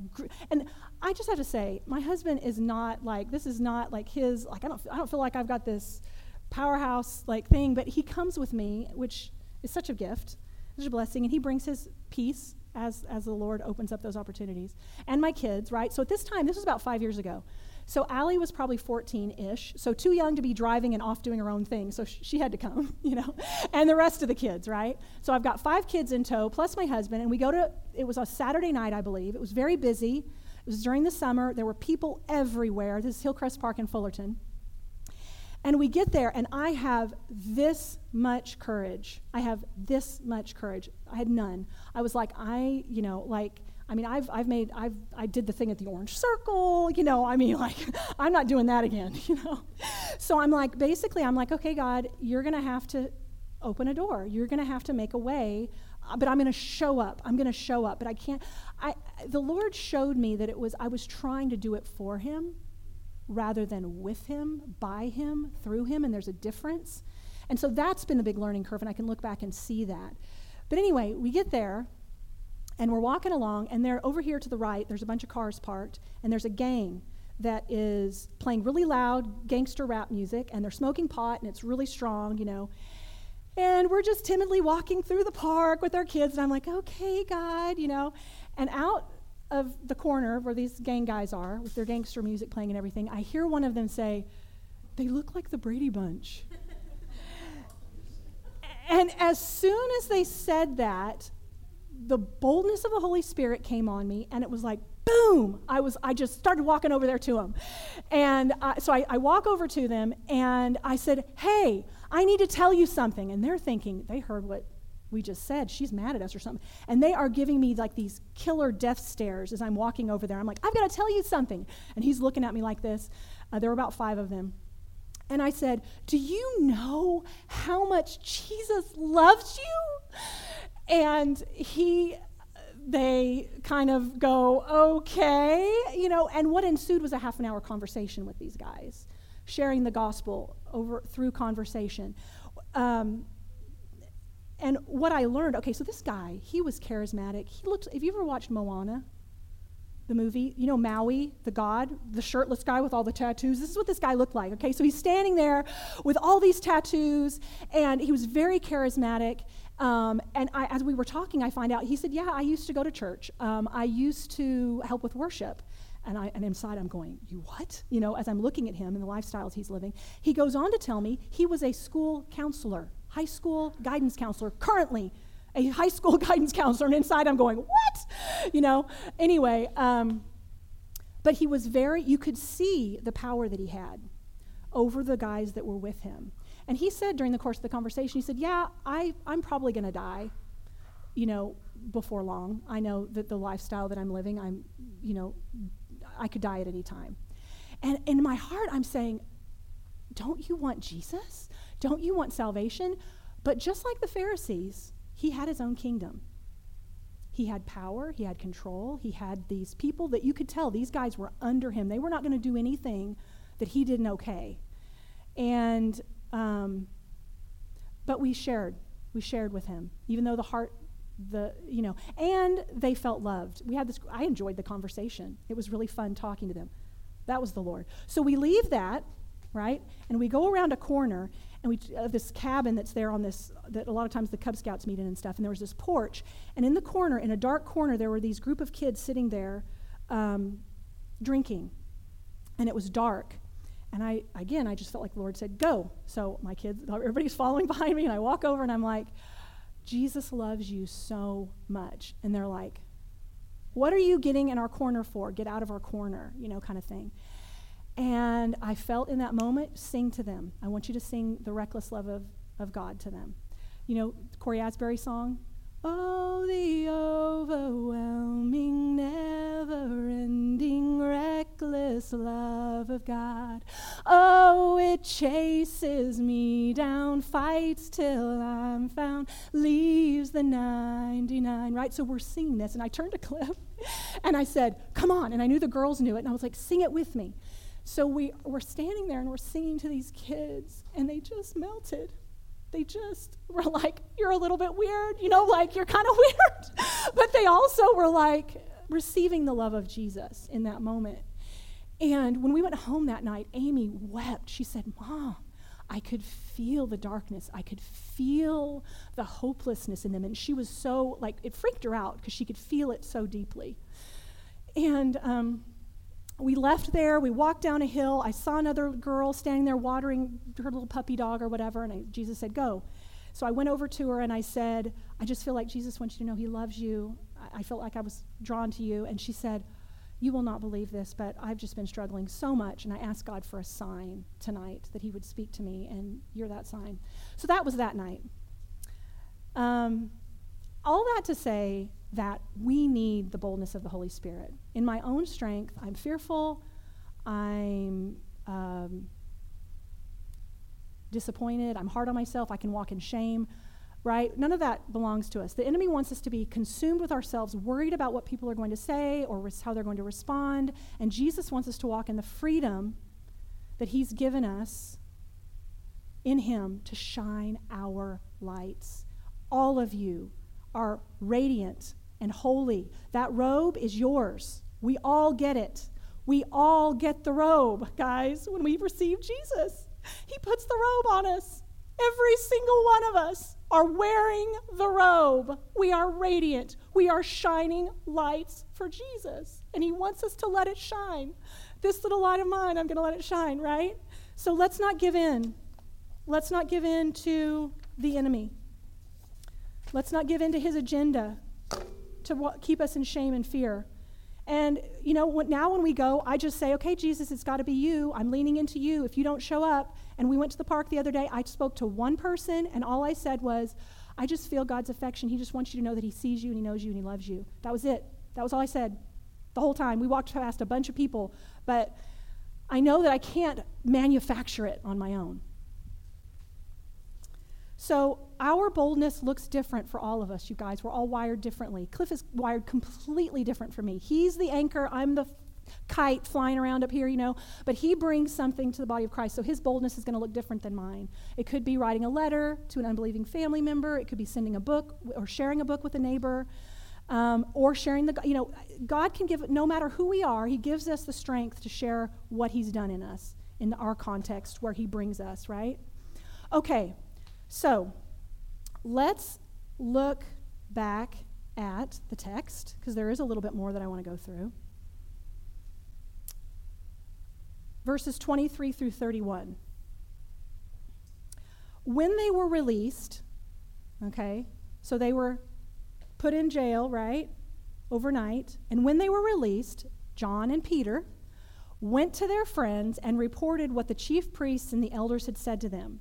S2: and I just have to say, my husband is not like, this is not like his, like, I don't, I don't feel like I've got this powerhouse like thing, but he comes with me, which is such a gift, such a blessing, and he brings his peace as, as the Lord opens up those opportunities. And my kids, right? So at this time, this was about five years ago. So Allie was probably 14 ish, so too young to be driving and off doing her own thing. So sh- she had to come, <laughs> you know, and the rest of the kids, right? So I've got five kids in tow, plus my husband, and we go to, it was a Saturday night, I believe. It was very busy. It was during the summer. There were people everywhere. This is Hillcrest Park in Fullerton. And we get there, and I have this much courage. I have this much courage. I had none. I was like, I, you know, like, I mean, I've, I've made, I've, I did the thing at the orange circle, you know, I mean, <laughs> like, I'm not doing that again, <laughs> you know. So I'm like, basically, I'm like, okay, God, you're going to have to open a door. You're going to have to make a way, uh, but I'm going to show up. I'm going to show up, but I can't. I, the Lord showed me that it was, I was trying to do it for Him rather than with Him, by Him, through Him, and there's a difference. And so that's been the big learning curve, and I can look back and see that. But anyway, we get there, and we're walking along, and there over here to the right, there's a bunch of cars parked, and there's a gang that is playing really loud gangster rap music, and they're smoking pot, and it's really strong, you know. And we're just timidly walking through the park with our kids, and I'm like, okay, God, you know. And out of the corner where these gang guys are, with their gangster music playing and everything, I hear one of them say, they look like the Brady Bunch. <laughs> and as soon as they said that, the boldness of the Holy Spirit came on me, and it was like, boom! I was, I just started walking over there to them, and uh, so I, I walk over to them, and I said, "Hey, I need to tell you something." And they're thinking they heard what we just said. She's mad at us or something, and they are giving me like these killer death stares as I'm walking over there. I'm like, "I've got to tell you something," and he's looking at me like this. Uh, there were about five of them. And I said, Do you know how much Jesus loves you? And he, they kind of go, okay, you know, and what ensued was a half an hour conversation with these guys, sharing the gospel over through conversation. Um, and what I learned, okay, so this guy, he was charismatic. He looked, have you ever watched Moana? the movie, you know, Maui, the god, the shirtless guy with all the tattoos. This is what this guy looked like, okay? So he's standing there with all these tattoos, and he was very charismatic. Um, and I, as we were talking, I find out, he said, Yeah, I used to go to church. Um, I used to help with worship. And, I, and inside I'm going, You what? You know, as I'm looking at him and the lifestyles he's living. He goes on to tell me he was a school counselor, high school guidance counselor, currently a high school <laughs> guidance counselor, and inside I'm going, what? You know, anyway, um, but he was very, you could see the power that he had over the guys that were with him. And he said during the course of the conversation, he said, Yeah, I, I'm probably going to die, you know, before long. I know that the lifestyle that I'm living, I'm, you know, I could die at any time. And in my heart, I'm saying, Don't you want Jesus? Don't you want salvation? But just like the Pharisees, he had his own kingdom. He had power, he had control, he had these people that you could tell these guys were under him. They were not going to do anything that he didn't okay. And, um, but we shared. We shared with him, even though the heart, the, you know, and they felt loved. We had this, I enjoyed the conversation. It was really fun talking to them. That was the Lord. So we leave that, right? And we go around a corner and we uh, this cabin that's there on this that a lot of times the Cub Scouts meet in and stuff. And there was this porch, and in the corner, in a dark corner, there were these group of kids sitting there, um, drinking, and it was dark. And I again, I just felt like the Lord said, "Go." So my kids, <laughs> everybody's following behind me, and I walk over and I'm like, "Jesus loves you so much," and they're like. What are you getting in our corner for? Get out of our corner, you know, kind of thing. And I felt in that moment, sing to them. I want you to sing the reckless love of, of God to them. You know, Cory Asbury song? Oh, the overwhelming, never ending, reckless love of God. Oh, it chases me down, fights till I'm found, leaves the 99, right? So we're singing this, and I turned to Cliff and I said, Come on. And I knew the girls knew it, and I was like, Sing it with me. So we were standing there and we're singing to these kids, and they just melted they just were like, You're a little bit weird, you know, like you're kind of <laughs> weird. but they also were like receiving the love of Jesus in that moment. And when we went home that night, Amy wept. She said, Mom, I could feel the darkness. I could feel the hopelessness in them. And she was so, like, it freaked her out because she could feel it so deeply. And, um, we left there. We walked down a hill. I saw another girl standing there watering her little puppy dog or whatever, and I, Jesus said, Go. So I went over to her and I said, I just feel like Jesus wants you to know he loves you. I, I felt like I was drawn to you. And she said, You will not believe this, but I've just been struggling so much. And I asked God for a sign tonight that he would speak to me, and you're that sign. So that was that night. Um, all that to say, that we need the boldness of the Holy Spirit. In my own strength, I'm fearful, I'm um, disappointed, I'm hard on myself, I can walk in shame, right? None of that belongs to us. The enemy wants us to be consumed with ourselves, worried about what people are going to say or res- how they're going to respond. And Jesus wants us to walk in the freedom that He's given us in Him to shine our lights. All of you are radiant and holy. That robe is yours. We all get it. We all get the robe, guys, when we receive Jesus. He puts the robe on us. Every single one of us are wearing the robe. We are radiant. We are shining lights for Jesus. And He wants us to let it shine. This little light of mine, I'm going to let it shine, right? So let's not give in. Let's not give in to the enemy. Let's not give in to his agenda to keep us in shame and fear. And, you know, now when we go, I just say, okay, Jesus, it's got to be you. I'm leaning into you. If you don't show up, and we went to the park the other day, I spoke to one person, and all I said was, I just feel God's affection. He just wants you to know that He sees you and He knows you and He loves you. That was it. That was all I said the whole time. We walked past a bunch of people, but I know that I can't manufacture it on my own. So our boldness looks different for all of us, you guys. We're all wired differently. Cliff is wired completely different from me. He's the anchor, I'm the kite flying around up here, you know, but he brings something to the body of Christ. So his boldness is going to look different than mine. It could be writing a letter to an unbelieving family member, it could be sending a book or sharing a book with a neighbor. Um, or sharing the, you know, God can give, no matter who we are, He gives us the strength to share what He's done in us, in our context where He brings us, right? Okay, so let's look back at the text, because there is a little bit more that I want to go through. Verses 23 through 31. When they were released, okay, so they were put in jail, right, overnight, and when they were released, John and Peter went to their friends and reported what the chief priests and the elders had said to them.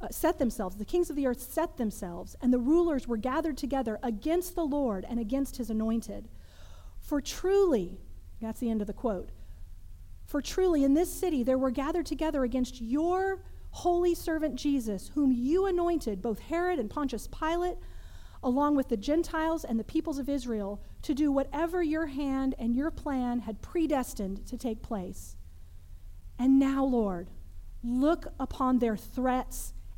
S2: uh, set themselves, the kings of the earth set themselves, and the rulers were gathered together against the Lord and against his anointed. For truly, that's the end of the quote, for truly in this city there were gathered together against your holy servant Jesus, whom you anointed, both Herod and Pontius Pilate, along with the Gentiles and the peoples of Israel, to do whatever your hand and your plan had predestined to take place. And now, Lord, look upon their threats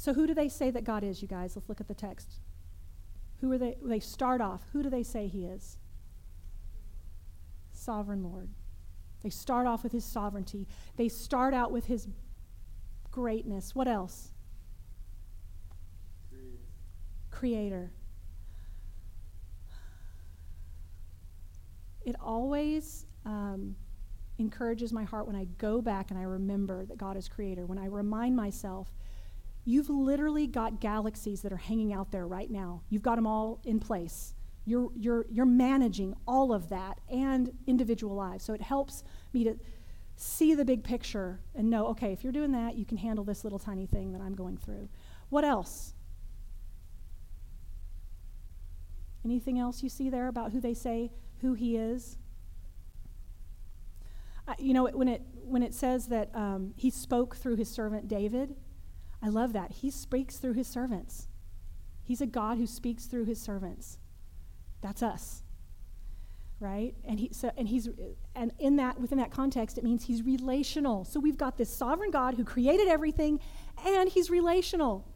S2: So, who do they say that God is, you guys? Let's look at the text. Who are they? They start off. Who do they say he is? Sovereign Lord. They start off with his sovereignty. They start out with his greatness. What else? Creator. It always um, encourages my heart when I go back and I remember that God is creator. When I remind myself, you've literally got galaxies that are hanging out there right now. You've got them all in place. You're, you're, you're managing all of that and individual lives. So it helps me to see the big picture and know, okay, if you're doing that, you can handle this little tiny thing that I'm going through. What else? Anything else you see there about who they say who he is? Uh, you know, when it, when it says that um, he spoke through his servant David, I love that. He speaks through his servants. He's a God who speaks through his servants. That's us right? And he so and he's and in that within that context it means he's relational. So we've got this sovereign God who created everything and he's relational.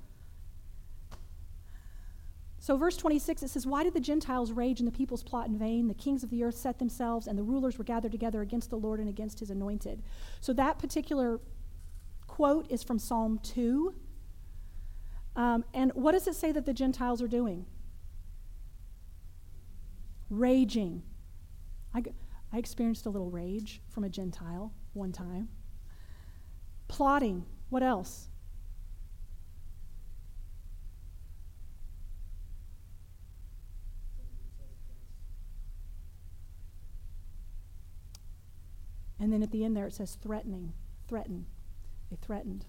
S2: So verse 26 it says why did the Gentiles rage and the peoples plot in vain? The kings of the earth set themselves and the rulers were gathered together against the Lord and against his anointed. So that particular quote is from Psalm 2. Um, and what does it say that the Gentiles are doing? Raging I, I experienced a little rage from a Gentile one time. Plotting. What else? And then at the end there it says threatening. Threaten. They threatened.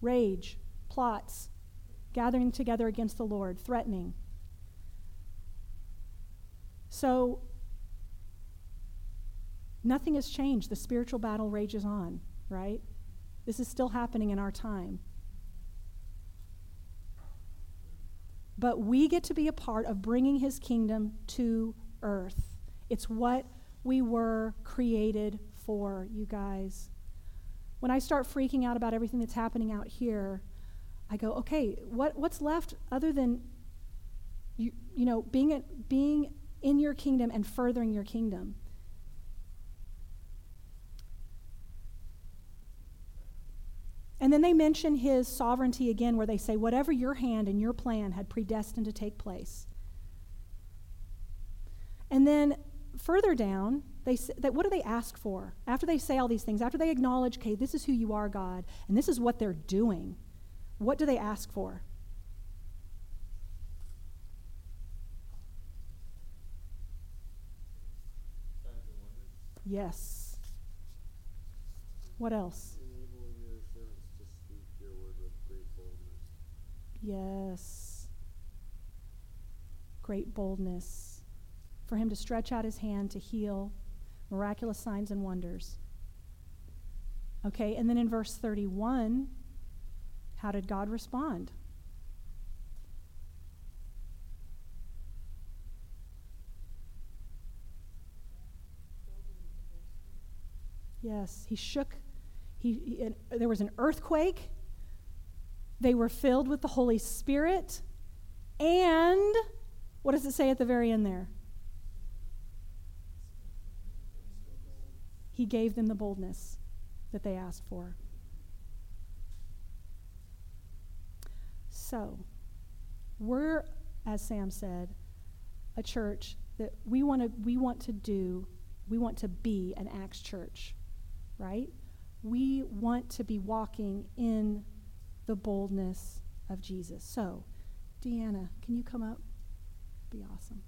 S2: Rage. Plots. Gathering together against the Lord. Threatening. So Nothing has changed. The spiritual battle rages on, right? This is still happening in our time. But we get to be a part of bringing his kingdom to earth. It's what we were created for, you guys. When I start freaking out about everything that's happening out here, I go, okay, what, what's left other than you, you know, being, being in your kingdom and furthering your kingdom? And then they mention his sovereignty again, where they say, whatever your hand and your plan had predestined to take place. And then further down, they, they, what do they ask for? After they say all these things, after they acknowledge, okay, this is who you are, God, and this is what they're doing, what do they ask for? Yes. What else? Yes. Great boldness. For him to stretch out his hand to heal, miraculous signs and wonders. Okay, and then in verse 31, how did God respond? Yes, he shook. He, he there was an earthquake. They were filled with the Holy Spirit. And what does it say at the very end there? He gave them the boldness that they asked for. So, we're, as Sam said, a church that we want to we want to do, we want to be an Acts church, right? We want to be walking in the boldness of Jesus. So, Deanna, can you come up? Be awesome.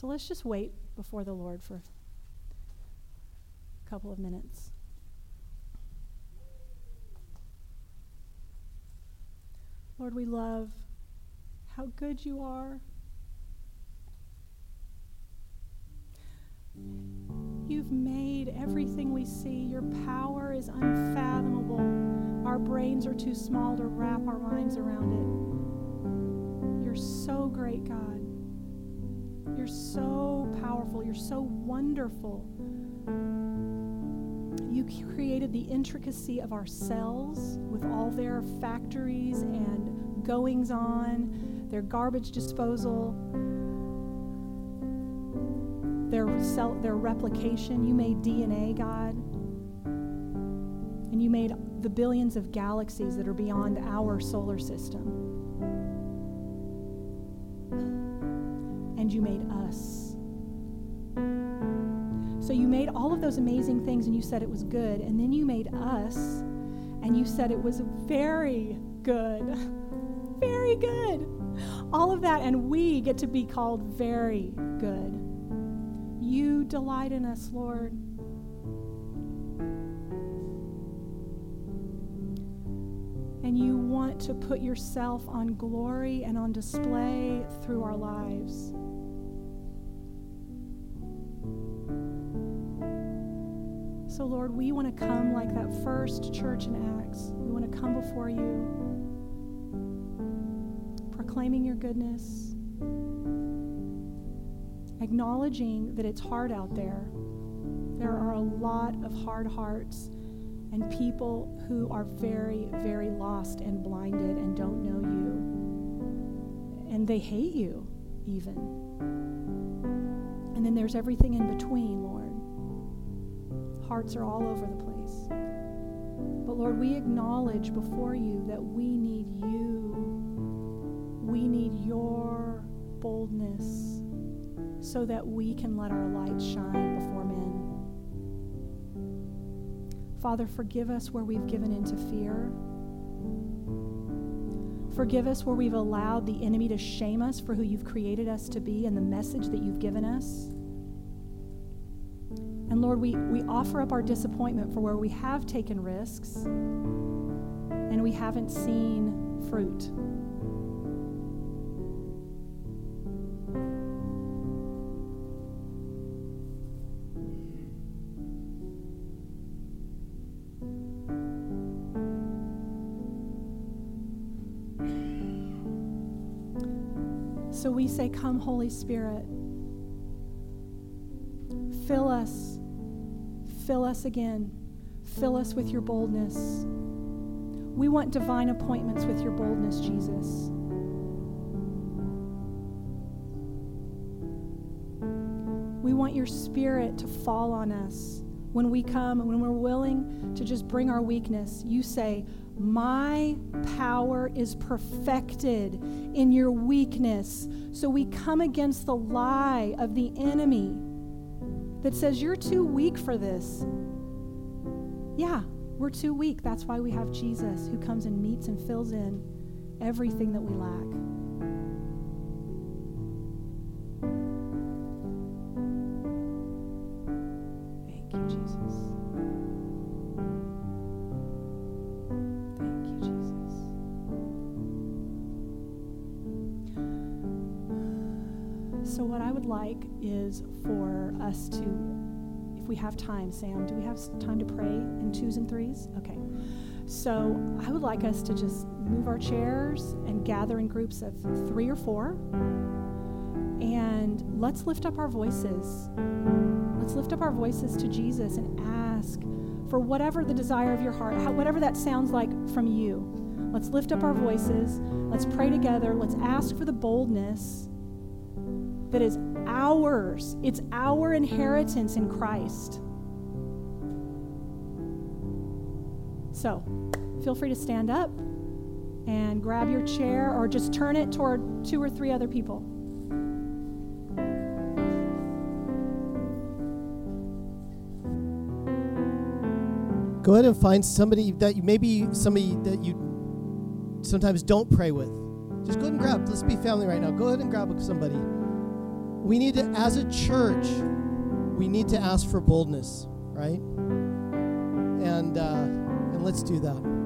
S2: So let's just wait before the Lord for a couple of minutes. Lord, we love how good you are. You've made everything we see. Your power is unfathomable. Our brains are too small to wrap our minds around it. You're so great, God. You're so powerful. You're so wonderful. You created the intricacy of our cells with all their factories and goings on, their garbage disposal, their cell, their replication. You made DNA, God. And you made the billions of galaxies that are beyond our solar system. And you made us. So you made all of those amazing things and you said it was good. And then you made us and you said it was very good. <laughs> Very good. All of that, and we get to be called very good. You delight in us, Lord. And you want to put yourself on glory and on display through our lives. So, Lord, we want to come like that first church in Acts. We want to come before you, proclaiming your goodness, acknowledging that it's hard out there. There are a lot of hard hearts and people who are very, very lost and blinded and don't know you. And they hate you, even. And then there's everything in between. Hearts are all over the place. But Lord, we acknowledge before you that we need you. We need your boldness so that we can let our light shine before men. Father, forgive us where we've given into fear. Forgive us where we've allowed the enemy to shame us for who you've created us to be and the message that you've given us. And Lord, we, we offer up our disappointment for where we have taken risks and we haven't seen fruit. So we say, Come, Holy Spirit. Fill us. Fill us again. Fill us with your boldness. We want divine appointments with your boldness, Jesus. We want your spirit to fall on us when we come and when we're willing to just bring our weakness. You say, My power is perfected in your weakness. So we come against the lie of the enemy that says, You're too weak for this. Yeah, we're too weak. That's why we have Jesus who comes and meets and fills in everything that we lack. Thank you, Jesus. Thank you, Jesus. So, what I would like is for us to, if we have time, Sam, do we have time to pray in twos and threes? Okay. So, I would like us to just move our chairs and gather in groups of three or four. And let's lift up our voices. Let's lift up our voices to Jesus and ask for whatever the desire of your heart, whatever that sounds like from you. Let's lift up our voices. Let's pray together. Let's ask for the boldness that is ours. It's our inheritance in Christ. So, feel free to stand up and grab your chair or just turn it toward two or three other people.
S1: Go ahead and find somebody that you maybe somebody that you sometimes don't pray with. Just go ahead and grab. Let's be family right now. Go ahead and grab somebody. We need to, as a church, we need to ask for boldness, right? And uh, and let's do that.